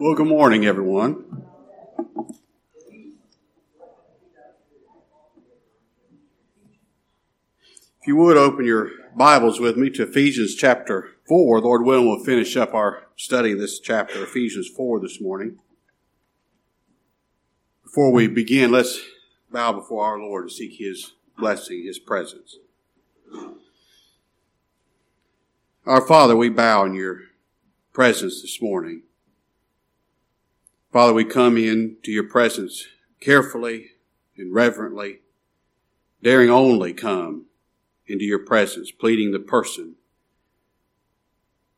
Well, good morning, everyone. If you would open your Bibles with me to Ephesians chapter 4, Lord willing, we'll finish up our study of this chapter, Ephesians 4, this morning. Before we begin, let's bow before our Lord and seek His blessing, His presence. Our Father, we bow in your presence this morning. Father, we come in to your presence carefully and reverently, daring only come into your presence, pleading the person,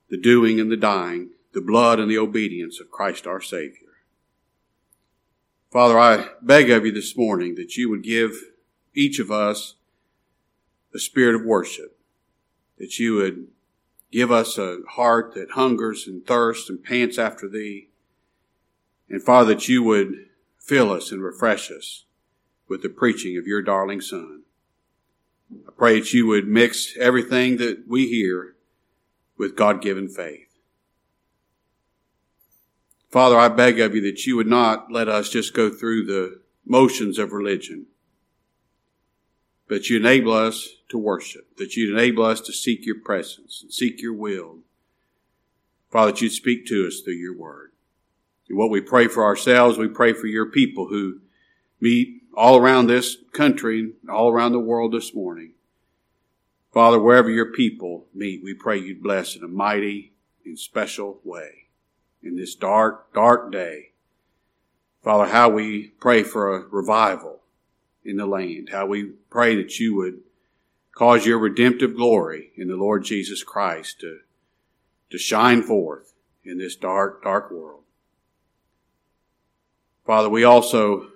the doing and the dying, the blood and the obedience of Christ our Savior. Father, I beg of you this morning that you would give each of us a spirit of worship, that you would give us a heart that hungers and thirsts and pants after thee, and Father, that you would fill us and refresh us with the preaching of your darling Son. I pray that you would mix everything that we hear with God given faith. Father, I beg of you that you would not let us just go through the motions of religion, but you enable us to worship, that you enable us to seek your presence and seek your will. Father, that you'd speak to us through your word. What we pray for ourselves, we pray for your people who meet all around this country, and all around the world this morning. Father, wherever your people meet, we pray you'd bless in a mighty and special way in this dark, dark day. Father, how we pray for a revival in the land, how we pray that you would cause your redemptive glory in the Lord Jesus Christ to, to shine forth in this dark, dark world. Father, we also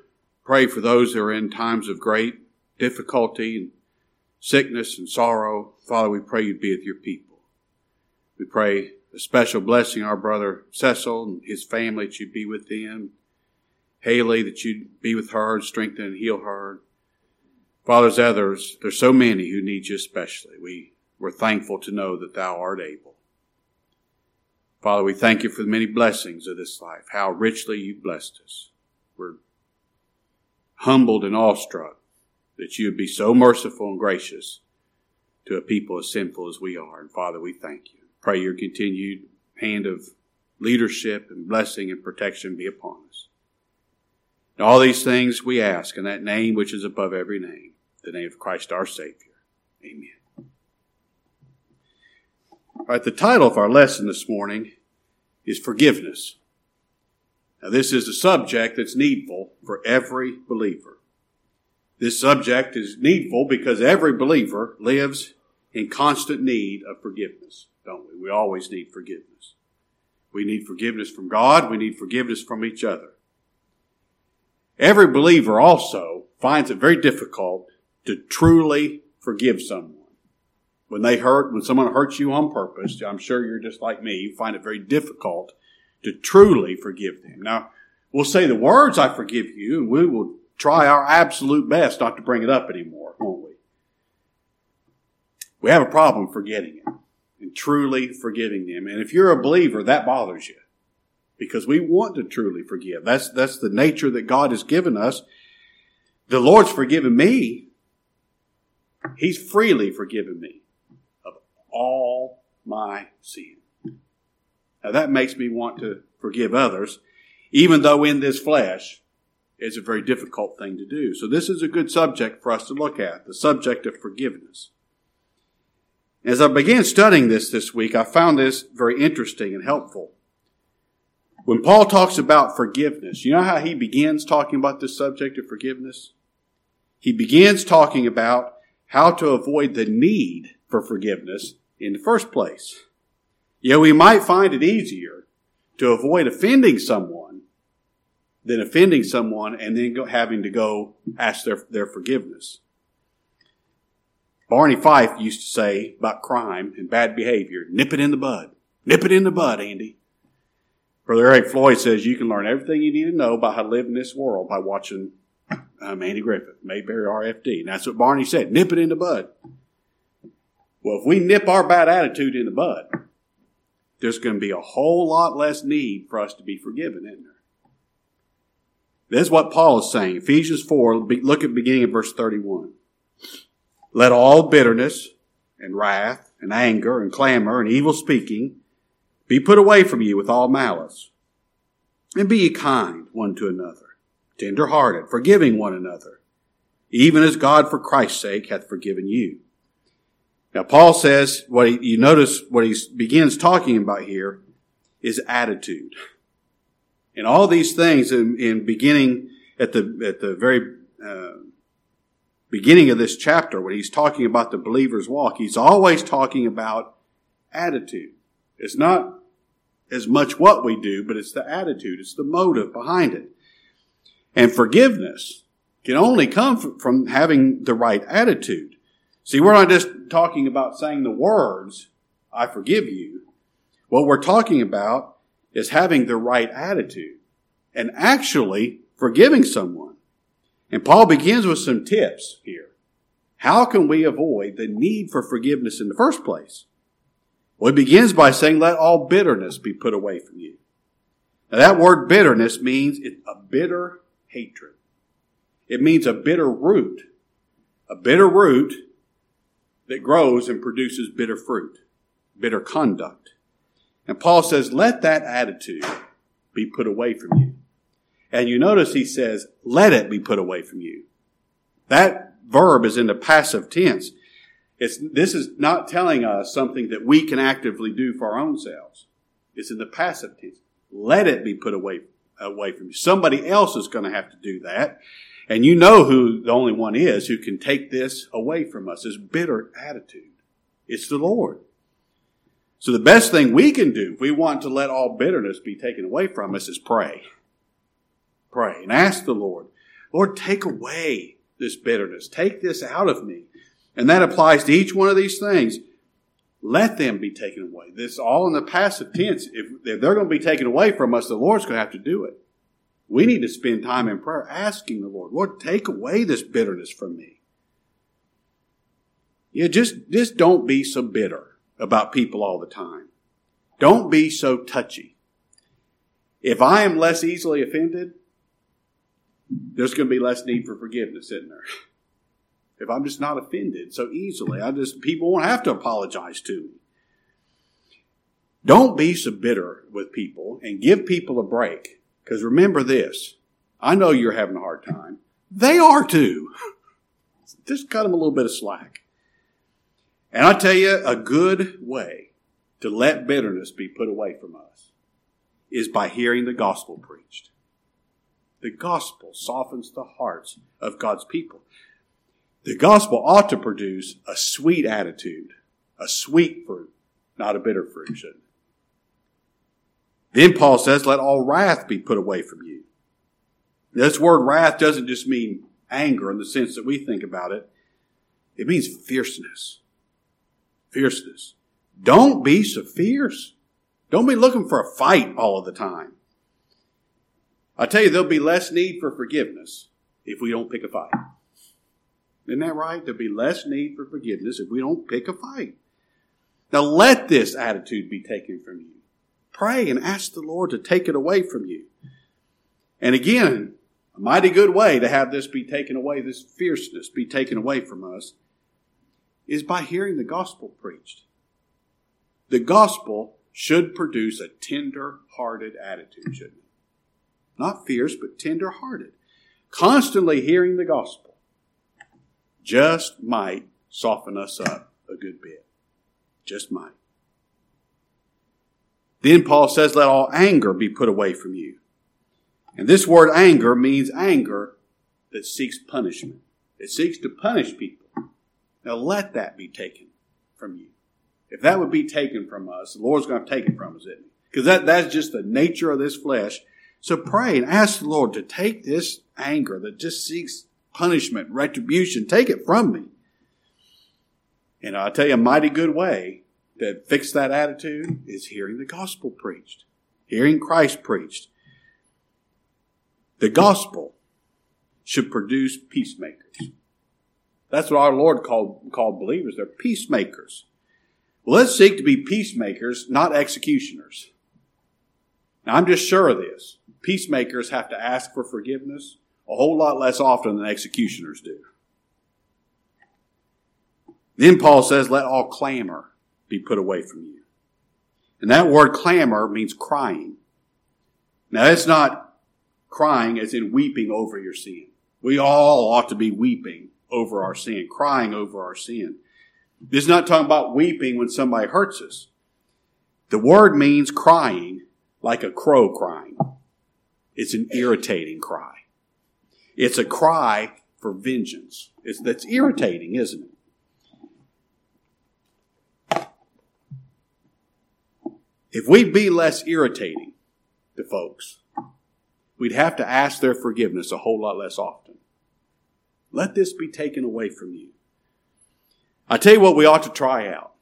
pray for those that are in times of great difficulty and sickness and sorrow. Father, we pray you'd be with your people. We pray a special blessing our brother Cecil and his family that you'd be with them. Haley, that you'd be with her and strengthen and heal her. Fathers, others, there's so many who need you especially. We, we're thankful to know that thou art able. Father, we thank you for the many blessings of this life, how richly you've blessed us. Humbled and awestruck that you would be so merciful and gracious to a people as sinful as we are. And Father, we thank you. Pray your continued hand of leadership and blessing and protection be upon us. And all these things we ask in that name which is above every name, the name of Christ our Savior. Amen. All right, the title of our lesson this morning is Forgiveness. Now, this is a subject that's needful for every believer. This subject is needful because every believer lives in constant need of forgiveness, don't we? We always need forgiveness. We need forgiveness from God. We need forgiveness from each other. Every believer also finds it very difficult to truly forgive someone. When they hurt, when someone hurts you on purpose, I'm sure you're just like me, you find it very difficult to truly forgive them. Now, we'll say the words, I forgive you, and we will try our absolute best not to bring it up anymore, won't we? We have a problem forgetting it and truly forgiving them. And if you're a believer, that bothers you because we want to truly forgive. That's, that's the nature that God has given us. The Lord's forgiven me. He's freely forgiven me of all my sin. Now that makes me want to forgive others, even though in this flesh it's a very difficult thing to do. So this is a good subject for us to look at, the subject of forgiveness. As I began studying this this week, I found this very interesting and helpful. When Paul talks about forgiveness, you know how he begins talking about this subject of forgiveness? He begins talking about how to avoid the need for forgiveness in the first place. Yeah, we might find it easier to avoid offending someone than offending someone and then go, having to go ask their, their forgiveness. Barney Fife used to say about crime and bad behavior, nip it in the bud. Nip it in the bud, Andy. Brother Eric Floyd says you can learn everything you need to know about how to live in this world by watching um, Andy Griffith, Mayberry RFD. And that's what Barney said. Nip it in the bud. Well, if we nip our bad attitude in the bud, there's going to be a whole lot less need for us to be forgiven, isn't there? This is what Paul is saying. Ephesians 4, look at beginning of verse 31. Let all bitterness and wrath and anger and clamor and evil speaking be put away from you with all malice. And be ye kind one to another, tender hearted, forgiving one another, even as God for Christ's sake hath forgiven you. Now, Paul says, what he, you notice what he begins talking about here is attitude. And all these things in, in beginning at the, at the very, uh, beginning of this chapter, when he's talking about the believer's walk, he's always talking about attitude. It's not as much what we do, but it's the attitude, it's the motive behind it. And forgiveness can only come from having the right attitude. See, we're not just talking about saying the words, I forgive you. What we're talking about is having the right attitude and actually forgiving someone. And Paul begins with some tips here. How can we avoid the need for forgiveness in the first place? Well, he begins by saying, let all bitterness be put away from you. Now that word bitterness means it's a bitter hatred. It means a bitter root. A bitter root that grows and produces bitter fruit, bitter conduct. And Paul says, let that attitude be put away from you. And you notice he says, let it be put away from you. That verb is in the passive tense. It's, this is not telling us something that we can actively do for our own selves. It's in the passive tense. Let it be put away, away from you. Somebody else is going to have to do that. And you know who the only one is who can take this away from us, this bitter attitude. It's the Lord. So the best thing we can do if we want to let all bitterness be taken away from us is pray. Pray and ask the Lord, Lord, take away this bitterness. Take this out of me. And that applies to each one of these things. Let them be taken away. This all in the passive tense. If, if they're going to be taken away from us, the Lord's going to have to do it. We need to spend time in prayer asking the Lord, Lord, take away this bitterness from me. Yeah, just, just don't be so bitter about people all the time. Don't be so touchy. If I am less easily offended, there's going to be less need for forgiveness, isn't there? If I'm just not offended so easily, I just, people won't have to apologize to me. Don't be so bitter with people and give people a break because remember this I know you're having a hard time. They are too. Just cut them a little bit of slack. And I tell you, a good way to let bitterness be put away from us is by hearing the gospel preached. The gospel softens the hearts of God's people. The gospel ought to produce a sweet attitude, a sweet fruit, not a bitter fruit, shouldn't it? Then Paul says, let all wrath be put away from you. This word wrath doesn't just mean anger in the sense that we think about it. It means fierceness. Fierceness. Don't be so fierce. Don't be looking for a fight all of the time. I tell you, there'll be less need for forgiveness if we don't pick a fight. Isn't that right? There'll be less need for forgiveness if we don't pick a fight. Now let this attitude be taken from you. Pray and ask the Lord to take it away from you. And again, a mighty good way to have this be taken away, this fierceness be taken away from us, is by hearing the gospel preached. The gospel should produce a tender hearted attitude, shouldn't it? Not fierce, but tender hearted. Constantly hearing the gospel just might soften us up a good bit. Just might. Then Paul says, let all anger be put away from you. And this word anger means anger that seeks punishment. It seeks to punish people. Now let that be taken from you. If that would be taken from us, the Lord's going to take it from us, isn't he? Because that, that's just the nature of this flesh. So pray and ask the Lord to take this anger that just seeks punishment, retribution, take it from me. And I'll tell you a mighty good way that fix that attitude is hearing the gospel preached, hearing Christ preached. The gospel should produce peacemakers. That's what our Lord called, called believers. They're peacemakers. Let's seek to be peacemakers, not executioners. Now, I'm just sure of this. Peacemakers have to ask for forgiveness a whole lot less often than executioners do. Then Paul says, let all clamor be put away from you. And that word clamor means crying. Now, it's not crying as in weeping over your sin. We all ought to be weeping over our sin, crying over our sin. This is not talking about weeping when somebody hurts us. The word means crying like a crow crying. It's an irritating cry. It's a cry for vengeance. It's, that's irritating, isn't it? If we'd be less irritating to folks, we'd have to ask their forgiveness a whole lot less often. Let this be taken away from you. I tell you what we ought to try out.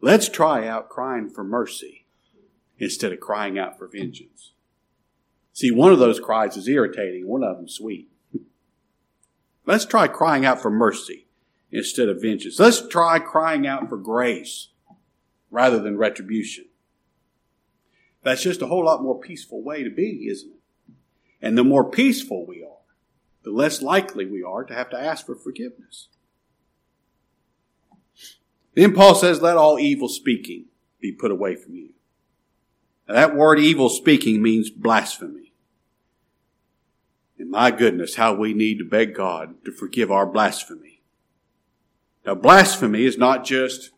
Let's try out crying for mercy instead of crying out for vengeance. See, one of those cries is irritating, one of them sweet. Let's try crying out for mercy instead of vengeance. Let's try crying out for grace rather than retribution. That's just a whole lot more peaceful way to be, isn't it? And the more peaceful we are, the less likely we are to have to ask for forgiveness. Then Paul says, let all evil speaking be put away from you. Now that word evil speaking means blasphemy. And my goodness, how we need to beg God to forgive our blasphemy. Now blasphemy is not just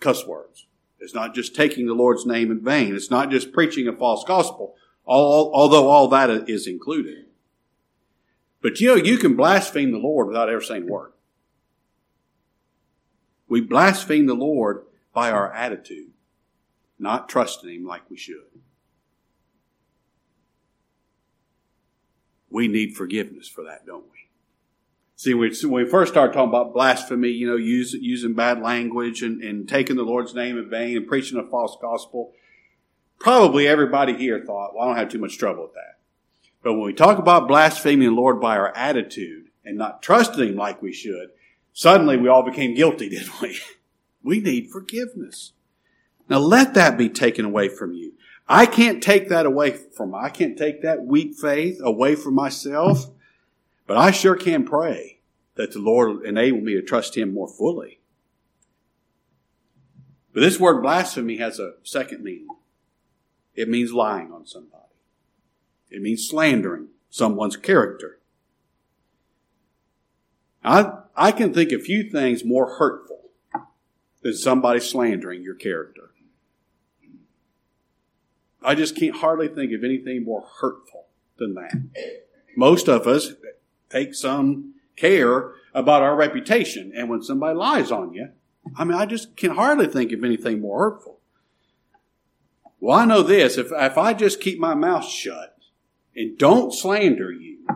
cuss words. It's not just taking the Lord's name in vain. It's not just preaching a false gospel, although all that is included. But you know, you can blaspheme the Lord without ever saying a word. We blaspheme the Lord by our attitude, not trusting Him like we should. We need forgiveness for that, don't we? See, when we first started talking about blasphemy, you know, use, using bad language and, and taking the Lord's name in vain and preaching a false gospel, probably everybody here thought, well, I don't have too much trouble with that. But when we talk about blaspheming the Lord by our attitude and not trusting Him like we should, suddenly we all became guilty, didn't we? we need forgiveness. Now let that be taken away from you. I can't take that away from, I can't take that weak faith away from myself. But I sure can pray that the Lord enable me to trust Him more fully. But this word blasphemy has a second meaning. It means lying on somebody. It means slandering someone's character. I, I can think of few things more hurtful than somebody slandering your character. I just can't hardly think of anything more hurtful than that. Most of us take some care about our reputation. And when somebody lies on you, I mean, I just can hardly think of anything more hurtful. Well, I know this. If, if I just keep my mouth shut and don't slander you,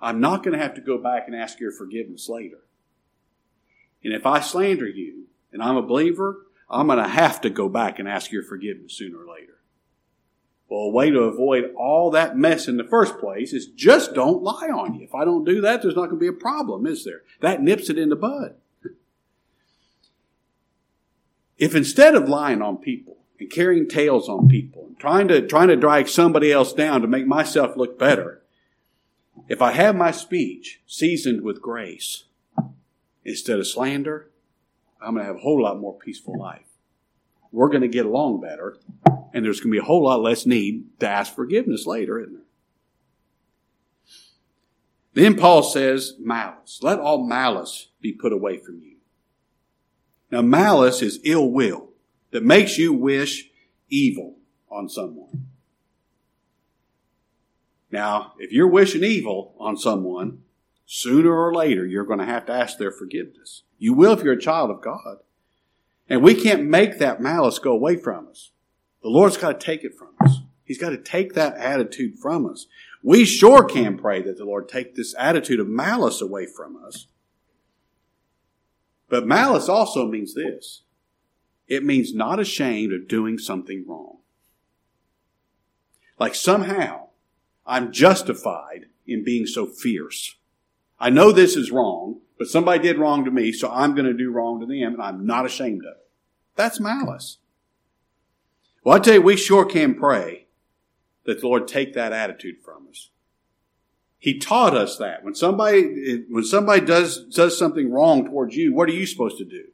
I'm not going to have to go back and ask your forgiveness later. And if I slander you and I'm a believer, I'm going to have to go back and ask your forgiveness sooner or later. Well, a way to avoid all that mess in the first place is just don't lie on you. If I don't do that, there's not going to be a problem, is there? That nips it in the bud. If instead of lying on people and carrying tales on people and trying to, trying to drag somebody else down to make myself look better, if I have my speech seasoned with grace instead of slander, I'm going to have a whole lot more peaceful life. We're going to get along better and there's going to be a whole lot less need to ask forgiveness later, isn't there? Then Paul says, malice. Let all malice be put away from you. Now, malice is ill will that makes you wish evil on someone. Now, if you're wishing evil on someone, sooner or later you're going to have to ask their forgiveness. You will if you're a child of God. And we can't make that malice go away from us. The Lord's got to take it from us. He's got to take that attitude from us. We sure can pray that the Lord take this attitude of malice away from us. But malice also means this. It means not ashamed of doing something wrong. Like somehow I'm justified in being so fierce. I know this is wrong, but somebody did wrong to me, so I'm going to do wrong to them, and I'm not ashamed of it. That's malice. Well, I tell you, we sure can pray that the Lord take that attitude from us. He taught us that when somebody when somebody does does something wrong towards you, what are you supposed to do?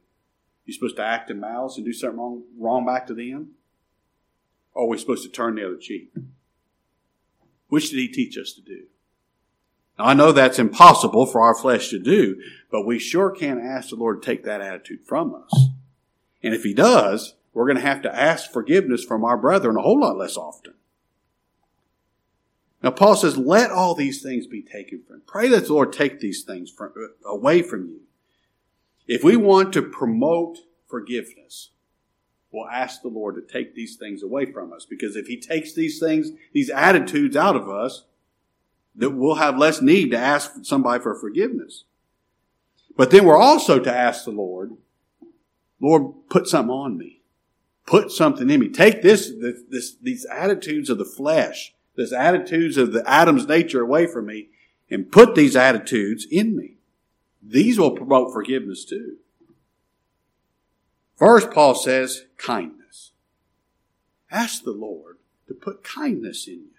You're supposed to act in malice and do something wrong wrong back to them, or are we supposed to turn the other cheek? Which did He teach us to do? Now, I know that's impossible for our flesh to do, but we sure can ask the Lord to take that attitude from us. And if He does, we're going to have to ask forgiveness from our brethren a whole lot less often. Now, Paul says, let all these things be taken from. Pray that the Lord take these things from, uh, away from you. If we want to promote forgiveness, we'll ask the Lord to take these things away from us. Because if He takes these things, these attitudes out of us, that we'll have less need to ask somebody for forgiveness. But then we're also to ask the Lord, Lord, put something on me. Put something in me. Take this, this, this these attitudes of the flesh this attitudes of the Adam's nature away from me and put these attitudes in me. These will promote forgiveness too. First, Paul says kindness. Ask the Lord to put kindness in you.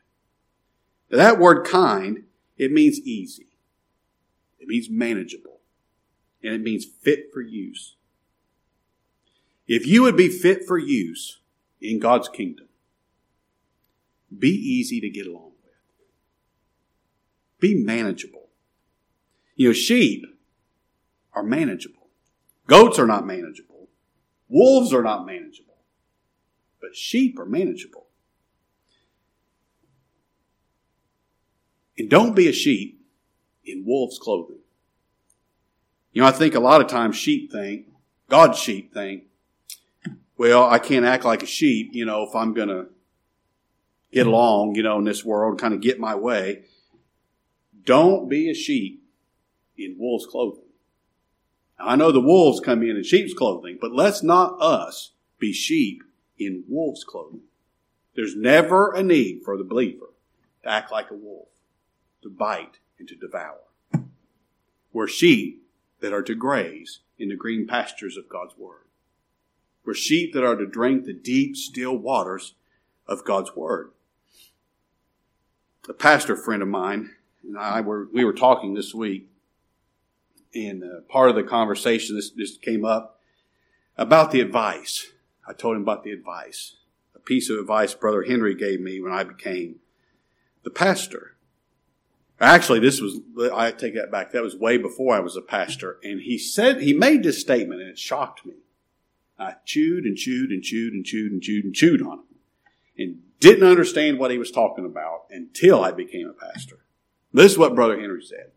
Now, that word kind, it means easy. It means manageable. And it means fit for use. If you would be fit for use in God's kingdom, be easy to get along with. Be manageable. You know, sheep are manageable. Goats are not manageable. Wolves are not manageable. But sheep are manageable. And don't be a sheep in wolf's clothing. You know, I think a lot of times sheep think, God's sheep think, well, I can't act like a sheep, you know, if I'm going to get mm-hmm. along, you know, in this world, kind of get my way. Don't be a sheep in wolf's clothing. Now, I know the wolves come in in sheep's clothing, but let's not us be sheep in wolf's clothing. There's never a need for the believer to act like a wolf, to bite and to devour. We're sheep that are to graze in the green pastures of God's Word. We're sheep that are to drink the deep, still waters of God's Word a pastor friend of mine and I were we were talking this week, and uh, part of the conversation this just came up about the advice. I told him about the advice, a piece of advice Brother Henry gave me when I became the pastor. Actually, this was I take that back. That was way before I was a pastor, and he said he made this statement, and it shocked me. I chewed and chewed and chewed and chewed and chewed and chewed on it, and didn't understand what he was talking about until I became a pastor. This is what Brother Henry said.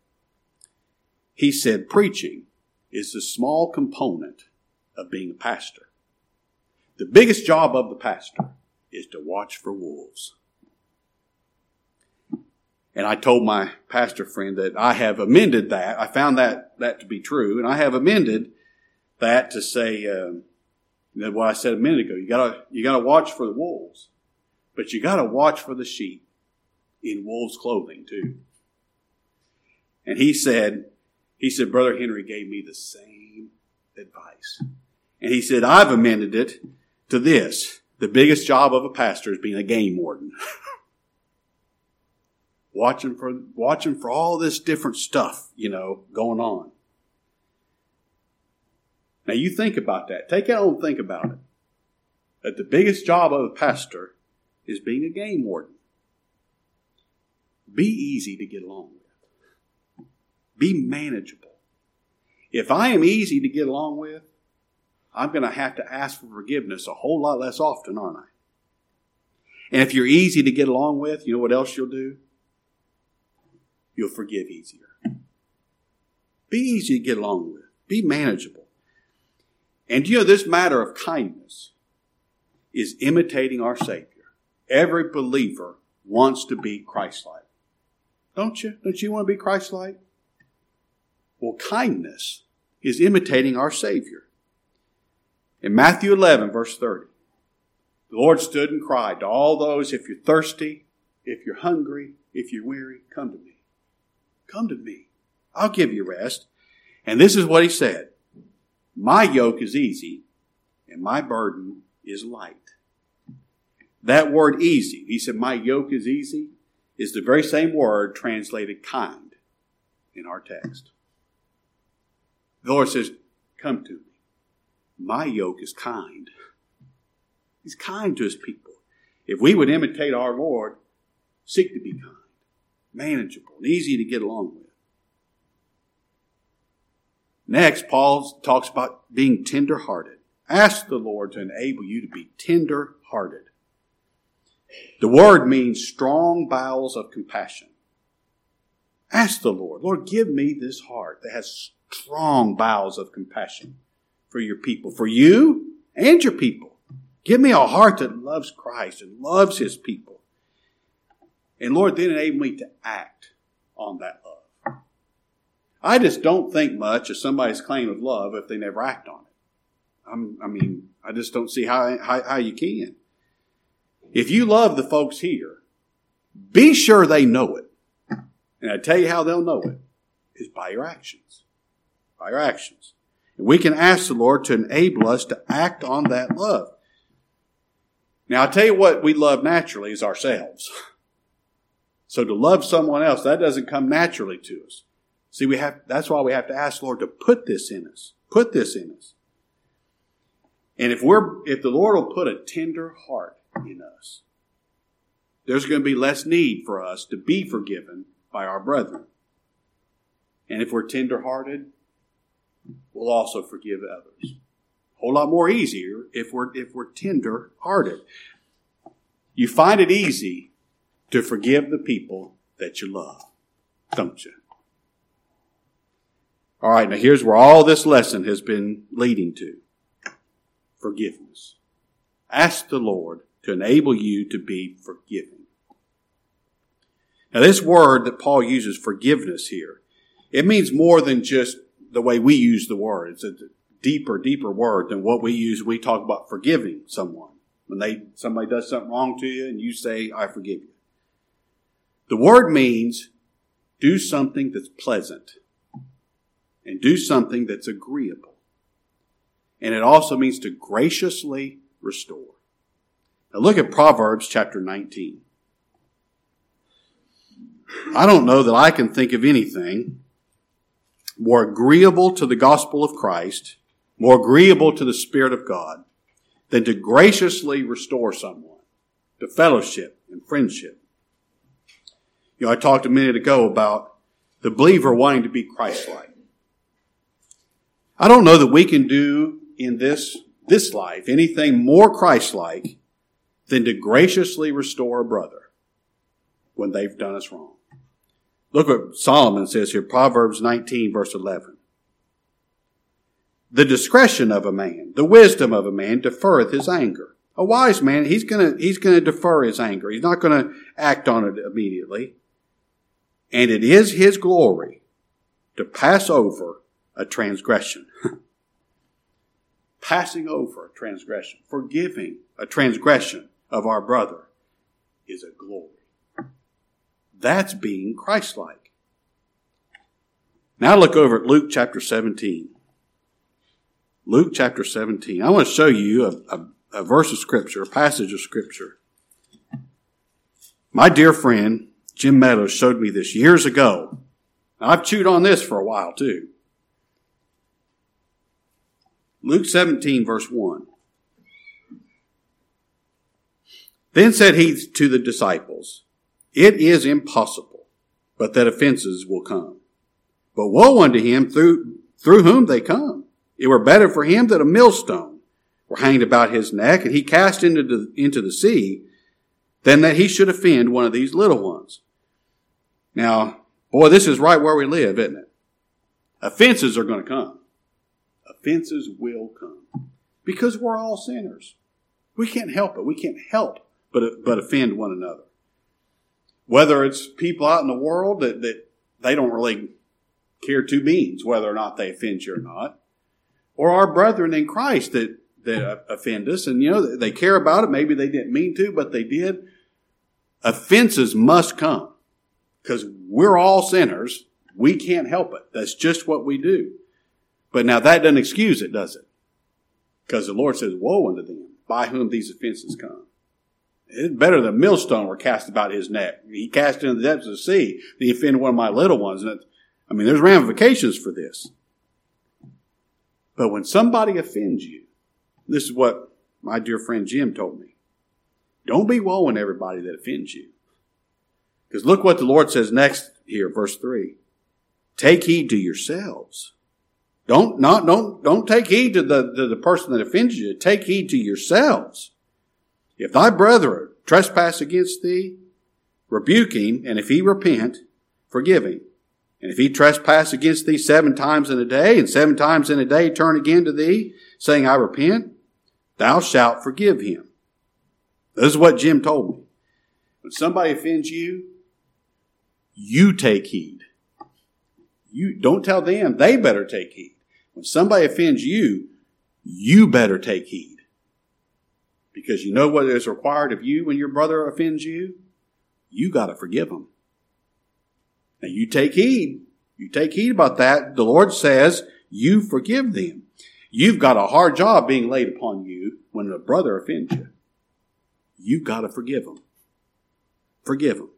He said, preaching is the small component of being a pastor. The biggest job of the pastor is to watch for wolves. And I told my pastor friend that I have amended that. I found that, that to be true. And I have amended that to say, um, uh, that what I said a minute ago. You gotta, you gotta watch for the wolves. But you got to watch for the sheep in wolves' clothing too. And he said, he said, Brother Henry gave me the same advice. And he said, I've amended it to this. The biggest job of a pastor is being a game warden. watching for, watching for all this different stuff, you know, going on. Now you think about that. Take it home and think about it. That the biggest job of a pastor is being a game warden. Be easy to get along with. Be manageable. If I am easy to get along with, I'm going to have to ask for forgiveness a whole lot less often, aren't I? And if you're easy to get along with, you know what else you'll do? You'll forgive easier. Be easy to get along with. Be manageable. And you know, this matter of kindness is imitating our Savior. Every believer wants to be Christ like. Don't you? Don't you want to be Christ like? Well, kindness is imitating our Savior. In Matthew 11, verse 30, the Lord stood and cried to all those, if you're thirsty, if you're hungry, if you're weary, come to me. Come to me. I'll give you rest. And this is what he said My yoke is easy and my burden is light. That word easy, he said, my yoke is easy, is the very same word translated kind in our text. The Lord says, Come to me. My yoke is kind. He's kind to his people. If we would imitate our Lord, seek to be kind, manageable, and easy to get along with. Next, Paul talks about being tender hearted. Ask the Lord to enable you to be tender hearted. The word means strong bowels of compassion. Ask the Lord, Lord, give me this heart that has strong bowels of compassion for your people, for you and your people. Give me a heart that loves Christ and loves his people. And Lord, then enable me to act on that. I just don't think much of somebody's claim of love if they never act on it. I'm, i mean, I just don't see how, how, how you can. If you love the folks here, be sure they know it. And I tell you how they'll know it is by your actions. By your actions. And we can ask the Lord to enable us to act on that love. Now, I tell you what we love naturally is ourselves. So to love someone else, that doesn't come naturally to us. See, we have, that's why we have to ask the Lord to put this in us. Put this in us. And if we're, if the Lord will put a tender heart in us, there's going to be less need for us to be forgiven by our brethren. And if we're tenderhearted, we'll also forgive others. A whole lot more easier if we're if we're tender-hearted. You find it easy to forgive the people that you love, don't you? All right, now here's where all this lesson has been leading to forgiveness. Ask the Lord to enable you to be forgiving. Now, this word that Paul uses, forgiveness here, it means more than just the way we use the word. It's a deeper, deeper word than what we use. We talk about forgiving someone. When they, somebody does something wrong to you and you say, I forgive you. The word means do something that's pleasant and do something that's agreeable. And it also means to graciously restore. Now look at Proverbs chapter 19. I don't know that I can think of anything more agreeable to the gospel of Christ, more agreeable to the Spirit of God, than to graciously restore someone to fellowship and friendship. You know, I talked a minute ago about the believer wanting to be Christ-like. I don't know that we can do in this, this life anything more Christ-like than to graciously restore a brother when they've done us wrong. Look what Solomon says here, Proverbs 19 verse 11. The discretion of a man, the wisdom of a man deferreth his anger. A wise man, he's gonna, he's gonna defer his anger. He's not gonna act on it immediately. And it is his glory to pass over a transgression. Passing over a transgression, forgiving a transgression of our brother is a glory. That's being Christ like. Now look over at Luke chapter 17. Luke chapter 17. I want to show you a, a, a verse of Scripture, a passage of Scripture. My dear friend, Jim Meadows, showed me this years ago. I've chewed on this for a while too. Luke 17, verse 1. Then said he to the disciples, it is impossible, but that offenses will come. But woe unto him through, through whom they come. It were better for him that a millstone were hanged about his neck and he cast into the, into the sea than that he should offend one of these little ones. Now, boy, this is right where we live, isn't it? Offenses are going to come. Offenses will come. Because we're all sinners. We can't help it. We can't help but, but offend one another. Whether it's people out in the world that, that they don't really care two beans whether or not they offend you or not, or our brethren in Christ that, that offend us and, you know, they care about it. Maybe they didn't mean to, but they did. Offenses must come because we're all sinners. We can't help it. That's just what we do. But now that doesn't excuse it, does it? Because the Lord says, Woe unto them by whom these offenses come. It's better than a millstone were cast about his neck. He cast into the depths of the sea. He offended one of my little ones. And it, I mean, there's ramifications for this. But when somebody offends you, this is what my dear friend Jim told me. Don't be woeing everybody that offends you. Because look what the Lord says next here, verse 3. Take heed to yourselves. Don't, not, don't, don't take heed to the, to the person that offends you. Take heed to yourselves. If thy brother trespass against thee, rebuke him, and if he repent, forgive him. And if he trespass against thee seven times in a day, and seven times in a day turn again to thee, saying, I repent, thou shalt forgive him. This is what Jim told me. When somebody offends you, you take heed. You don't tell them, they better take heed. When somebody offends you, you better take heed. Because you know what is required of you when your brother offends you? You got to forgive him. Now you take heed. You take heed about that. The Lord says you forgive them. You've got a hard job being laid upon you when a brother offends you. You've got to forgive them. Forgive them.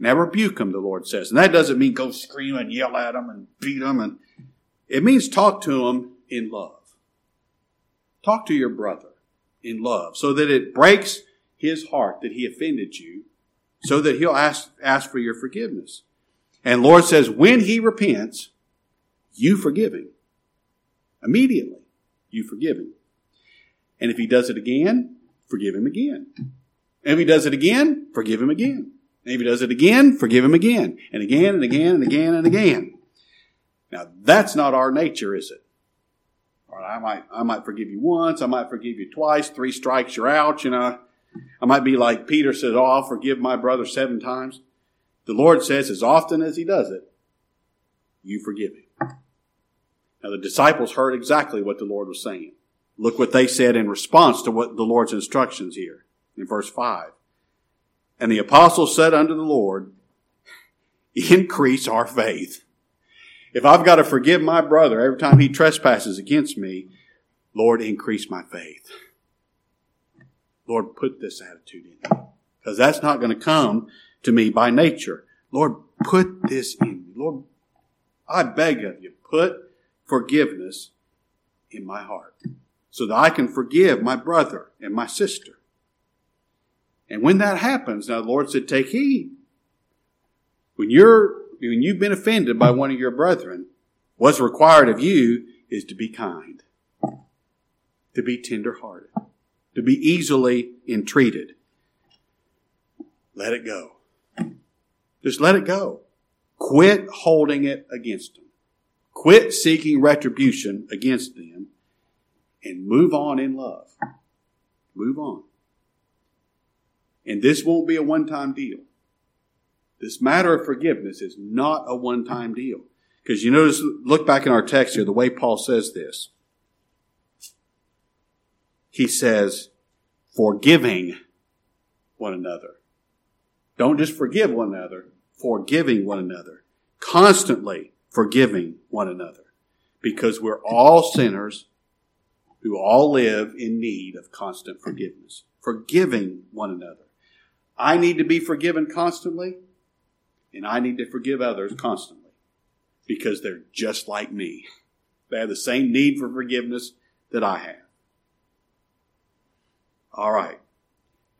Now rebuke them, the Lord says. And that doesn't mean go scream and yell at them and beat them. And it means talk to him in love. Talk to your brother in love so that it breaks his heart that he offended you so that he'll ask, ask for your forgiveness. And Lord says, when he repents, you forgive him. Immediately, you forgive him. And if he does it again, forgive him again. And if he does it again, forgive him again. And if he does it again, forgive him again. And again and again and again and again. Now, that's not our nature, is it? All right, I might, I might forgive you once. I might forgive you twice. Three strikes, you're out. You know, I might be like Peter said, "Oh, I'll forgive my brother seven times." The Lord says, as often as He does it, you forgive him. Now, the disciples heard exactly what the Lord was saying. Look what they said in response to what the Lord's instructions here in verse five. And the apostles said unto the Lord, "Increase our faith." If I've got to forgive my brother every time he trespasses against me, Lord, increase my faith. Lord, put this attitude in me. Because that's not going to come to me by nature. Lord, put this in me. Lord, I beg of you, put forgiveness in my heart so that I can forgive my brother and my sister. And when that happens, now the Lord said, take heed. When you're when you've been offended by one of your brethren, what's required of you is to be kind, to be tenderhearted, to be easily entreated. Let it go. Just let it go. Quit holding it against them. Quit seeking retribution against them and move on in love. Move on. And this won't be a one time deal. This matter of forgiveness is not a one time deal. Because you notice, look back in our text here, the way Paul says this. He says, forgiving one another. Don't just forgive one another, forgiving one another. Constantly forgiving one another. Because we're all sinners who all live in need of constant forgiveness. Forgiving one another. I need to be forgiven constantly. And I need to forgive others constantly because they're just like me. They have the same need for forgiveness that I have. All right.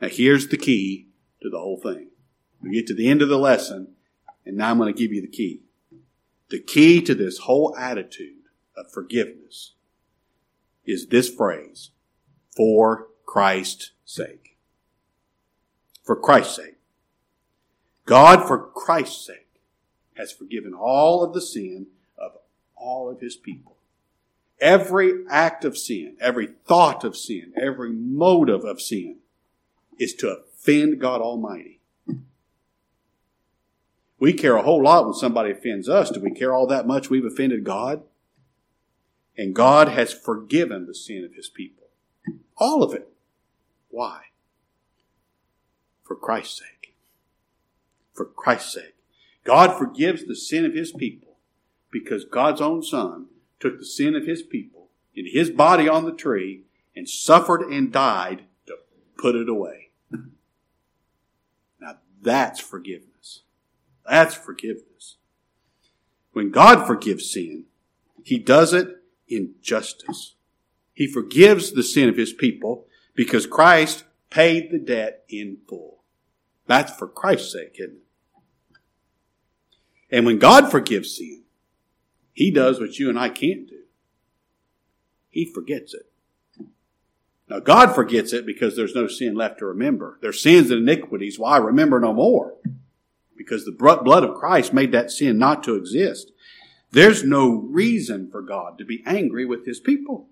Now here's the key to the whole thing. We get to the end of the lesson, and now I'm going to give you the key. The key to this whole attitude of forgiveness is this phrase, for Christ's sake. For Christ's sake. God, for Christ's sake, has forgiven all of the sin of all of his people. Every act of sin, every thought of sin, every motive of sin is to offend God Almighty. We care a whole lot when somebody offends us. Do we care all that much we've offended God? And God has forgiven the sin of his people. All of it. Why? For Christ's sake for Christ's sake. God forgives the sin of his people because God's own Son took the sin of his people in his body on the tree and suffered and died to put it away. Now that's forgiveness. That's forgiveness. When God forgives sin, he does it in justice. He forgives the sin of his people because Christ paid the debt in full. That's for Christ's sake, isn't it? And when God forgives sin, he does what you and I can't do. He forgets it. Now, God forgets it because there's no sin left to remember. There's sins and iniquities. Why remember no more? Because the blood of Christ made that sin not to exist. There's no reason for God to be angry with his people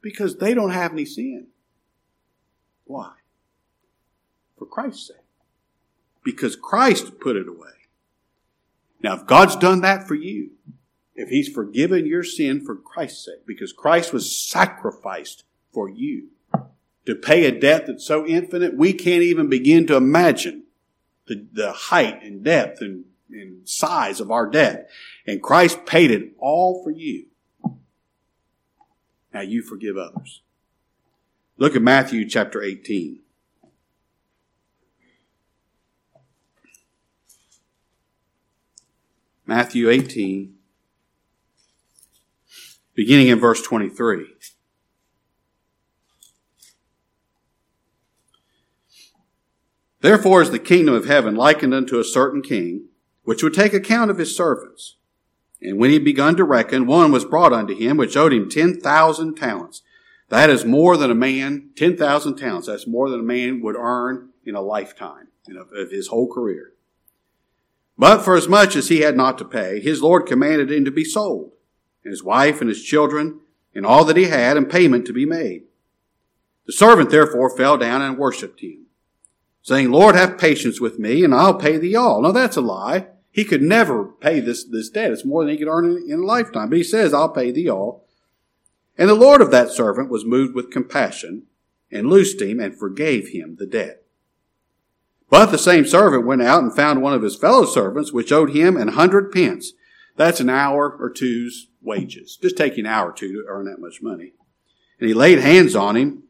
because they don't have any sin. Why? For Christ's sake. Because Christ put it away. Now, if God's done that for you, if He's forgiven your sin for Christ's sake, because Christ was sacrificed for you to pay a debt that's so infinite we can't even begin to imagine the, the height and depth and, and size of our debt. And Christ paid it all for you. Now you forgive others. Look at Matthew chapter 18. Matthew 18, beginning in verse 23. Therefore is the kingdom of heaven likened unto a certain king, which would take account of his servants. And when he begun to reckon, one was brought unto him, which owed him ten thousand talents. That is more than a man, ten thousand talents, that's more than a man would earn in a lifetime, in of his whole career. But for as much as he had not to pay, his Lord commanded him to be sold, and his wife and his children, and all that he had, and payment to be made. The servant therefore fell down and worshipped him, saying, Lord, have patience with me, and I'll pay thee all. Now that's a lie. He could never pay this, this debt. It's more than he could earn in, in a lifetime. But he says, I'll pay thee all. And the Lord of that servant was moved with compassion, and loosed him, and forgave him the debt. But the same servant went out and found one of his fellow servants, which owed him an hundred pence. That's an hour or two's wages. Just taking an hour or two to earn that much money. And he laid hands on him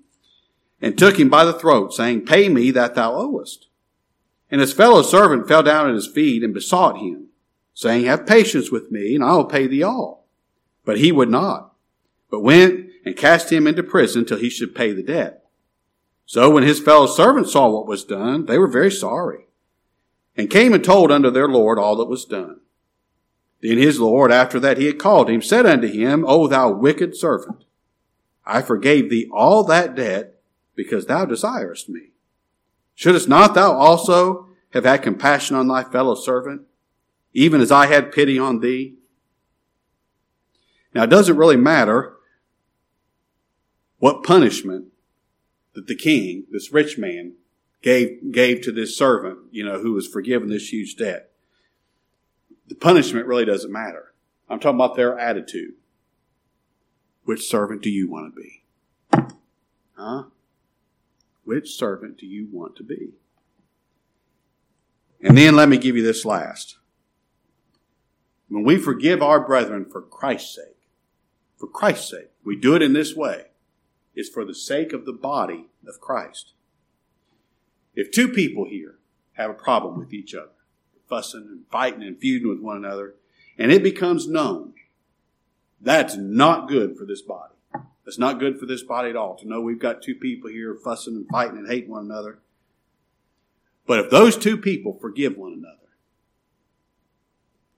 and took him by the throat, saying, Pay me that thou owest. And his fellow servant fell down at his feet and besought him, saying, Have patience with me, and I will pay thee all. But he would not, but went and cast him into prison till he should pay the debt. So when his fellow servants saw what was done, they were very sorry, and came and told unto their Lord all that was done. Then his Lord, after that he had called him, said unto him, O thou wicked servant, I forgave thee all that debt because thou desirest me. Shouldst not thou also have had compassion on thy fellow servant, even as I had pity on thee? Now it doesn't really matter what punishment that the king, this rich man, gave, gave to this servant, you know, who was forgiven this huge debt. The punishment really doesn't matter. I'm talking about their attitude. Which servant do you want to be? Huh? Which servant do you want to be? And then let me give you this last. When we forgive our brethren for Christ's sake, for Christ's sake, we do it in this way is for the sake of the body of Christ. If two people here have a problem with each other, fussing and fighting and feuding with one another, and it becomes known, that's not good for this body. That's not good for this body at all to know we've got two people here fussing and fighting and hating one another. But if those two people forgive one another,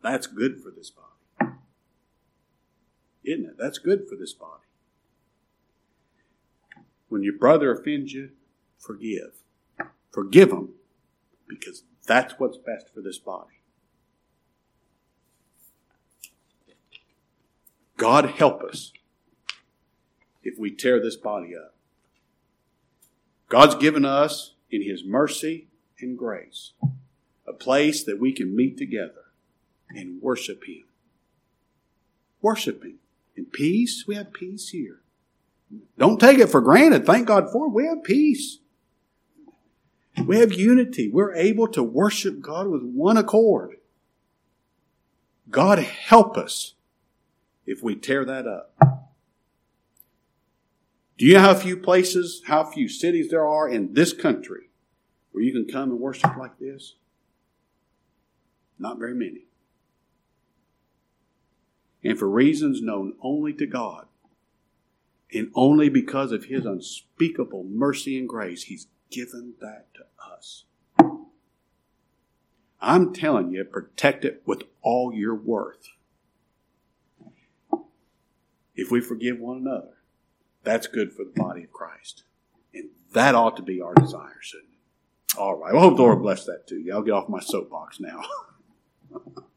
that's good for this body. Isn't it? That's good for this body. When your brother offends you, forgive. Forgive them because that's what's best for this body. God help us if we tear this body up. God's given us, in His mercy and grace, a place that we can meet together and worship Him. Worship Him. In peace, we have peace here. Don't take it for granted. Thank God for it. We have peace. We have unity. We're able to worship God with one accord. God help us if we tear that up. Do you know how few places, how few cities there are in this country where you can come and worship like this? Not very many. And for reasons known only to God, and only because of His unspeakable mercy and grace, He's given that to us. I'm telling you, protect it with all your worth. If we forgive one another, that's good for the body of Christ. And that ought to be our desire, shouldn't it? All right. I hope the Lord bless that too. I'll get off my soapbox now.